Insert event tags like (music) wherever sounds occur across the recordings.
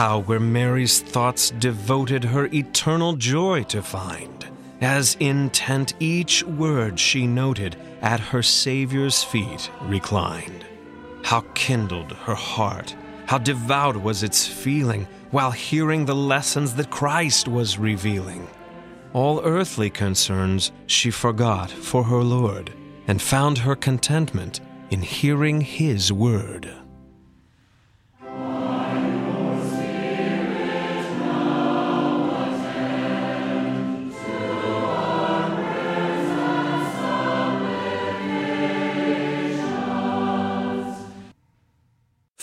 How were Mary's thoughts devoted her eternal joy to find, as intent each word she noted at her Saviour's feet reclined. How kindled her heart, how devout was its feeling, while hearing the lessons that Christ was revealing. All earthly concerns she forgot for her Lord, and found her contentment in hearing His word.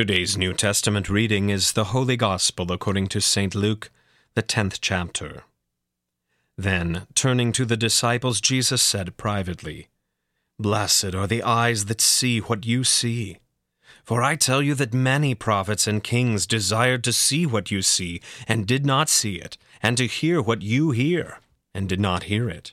Today's New Testament reading is the Holy Gospel according to St. Luke, the 10th chapter. Then, turning to the disciples, Jesus said privately, Blessed are the eyes that see what you see. For I tell you that many prophets and kings desired to see what you see, and did not see it, and to hear what you hear, and did not hear it.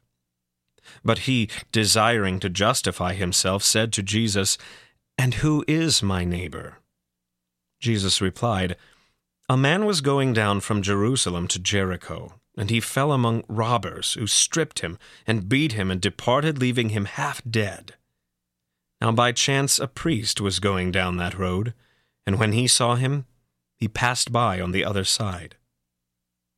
But he, desiring to justify himself, said to Jesus, And who is my neighbor? Jesus replied, A man was going down from Jerusalem to Jericho, and he fell among robbers, who stripped him and beat him and departed, leaving him half dead. Now by chance a priest was going down that road, and when he saw him, he passed by on the other side.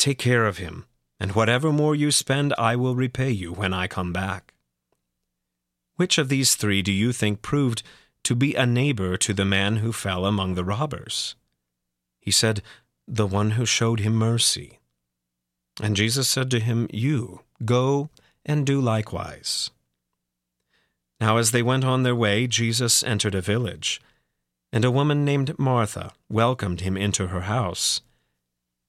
Take care of him, and whatever more you spend I will repay you when I come back. Which of these three do you think proved to be a neighbor to the man who fell among the robbers? He said, The one who showed him mercy. And Jesus said to him, You go and do likewise. Now, as they went on their way, Jesus entered a village, and a woman named Martha welcomed him into her house.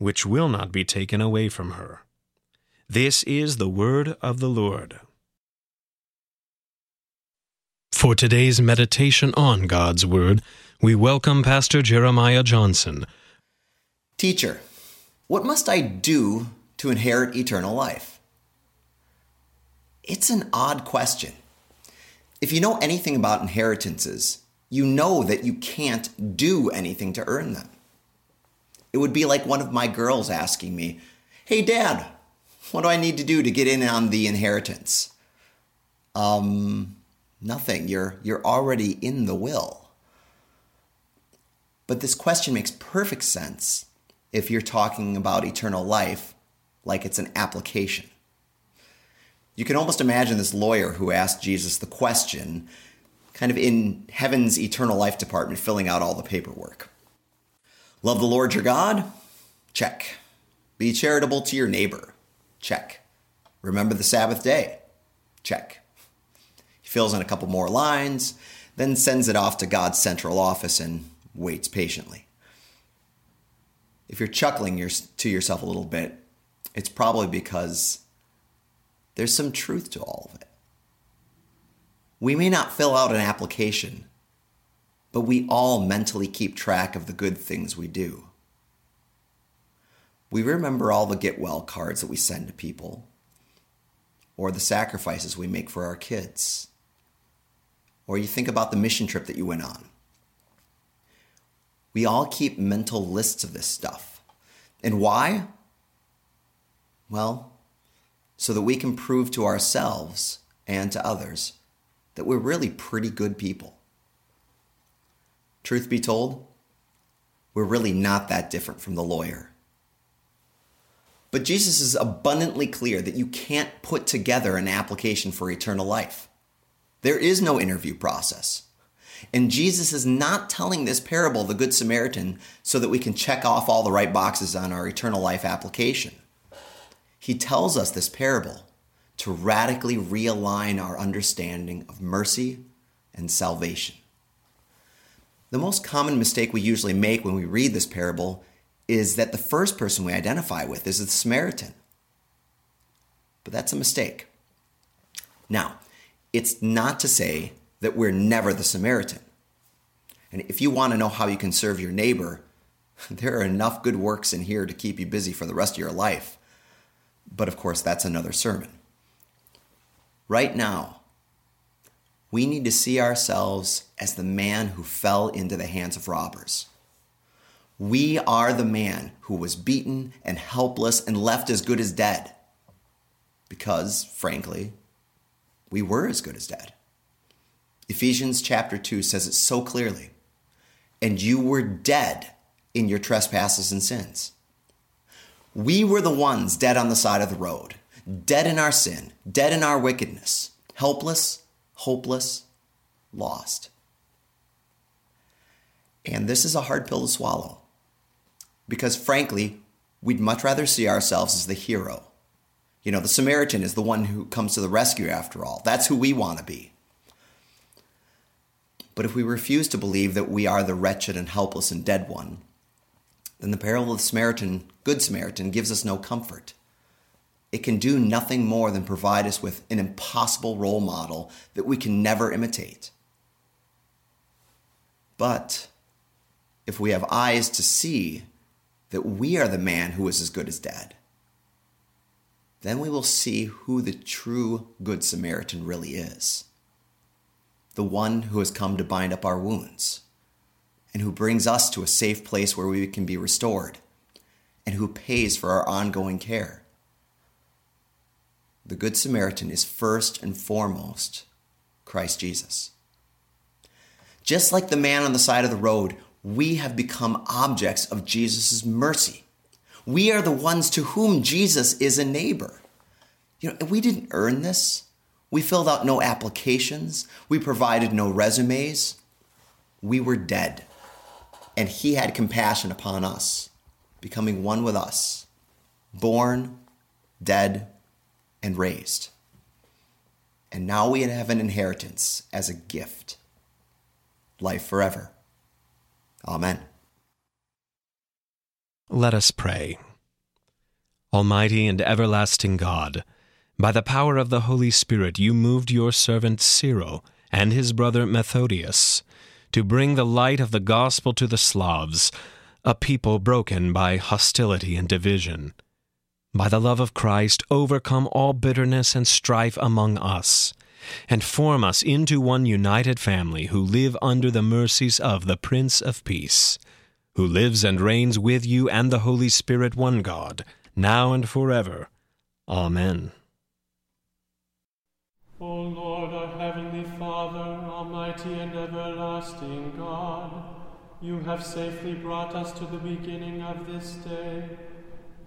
which will not be taken away from her. This is the word of the Lord. For today's meditation on God's Word, we welcome Pastor Jeremiah Johnson. Teacher, what must I do to inherit eternal life? It's an odd question. If you know anything about inheritances, you know that you can't do anything to earn them. It would be like one of my girls asking me, Hey, Dad, what do I need to do to get in on the inheritance? Um, nothing. You're, you're already in the will. But this question makes perfect sense if you're talking about eternal life like it's an application. You can almost imagine this lawyer who asked Jesus the question, kind of in heaven's eternal life department, filling out all the paperwork. Love the Lord your God? Check. Be charitable to your neighbor? Check. Remember the Sabbath day? Check. He fills in a couple more lines, then sends it off to God's central office and waits patiently. If you're chuckling to yourself a little bit, it's probably because there's some truth to all of it. We may not fill out an application, but we all mentally keep track of the good things we do. We remember all the get well cards that we send to people, or the sacrifices we make for our kids, or you think about the mission trip that you went on. We all keep mental lists of this stuff. And why? Well, so that we can prove to ourselves and to others that we're really pretty good people. Truth be told, we're really not that different from the lawyer. But Jesus is abundantly clear that you can't put together an application for eternal life. There is no interview process. And Jesus is not telling this parable, the Good Samaritan, so that we can check off all the right boxes on our eternal life application. He tells us this parable to radically realign our understanding of mercy and salvation. The most common mistake we usually make when we read this parable is that the first person we identify with is the Samaritan. But that's a mistake. Now, it's not to say that we're never the Samaritan. And if you want to know how you can serve your neighbor, (laughs) there are enough good works in here to keep you busy for the rest of your life. But of course, that's another sermon. Right now, we need to see ourselves as the man who fell into the hands of robbers. We are the man who was beaten and helpless and left as good as dead. Because, frankly, we were as good as dead. Ephesians chapter 2 says it so clearly. and you were dead in your trespasses and sins. We were the ones dead on the side of the road, dead in our sin, dead in our wickedness, helpless, hopeless, lost. And this is a hard pill to swallow. Because frankly, we'd much rather see ourselves as the hero. You know, the Samaritan is the one who comes to the rescue after all. That's who we want to be. But if we refuse to believe that we are the wretched and helpless and dead one, then the parable of the Samaritan, Good Samaritan, gives us no comfort. It can do nothing more than provide us with an impossible role model that we can never imitate. But if we have eyes to see that we are the man who is as good as dead, then we will see who the true Good Samaritan really is the one who has come to bind up our wounds, and who brings us to a safe place where we can be restored, and who pays for our ongoing care. The Good Samaritan is first and foremost Christ Jesus. Just like the man on the side of the road, we have become objects of Jesus' mercy. We are the ones to whom Jesus is a neighbor. You know, we didn't earn this. We filled out no applications. We provided no resumes. We were dead. And he had compassion upon us, becoming one with us, born, dead, and raised. And now we have an inheritance as a gift life forever. Amen. Let us pray. Almighty and everlasting God, by the power of the Holy Spirit, you moved your servant Cyril and his brother Methodius to bring the light of the gospel to the Slavs, a people broken by hostility and division. By the love of Christ, overcome all bitterness and strife among us, and form us into one united family who live under the mercies of the Prince of Peace, who lives and reigns with you and the Holy Spirit, one God, now and forever. Amen. O Lord, our heavenly Father, almighty and everlasting God, you have safely brought us to the beginning of this day.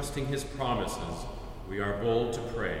Trusting his promises, we are bold to pray.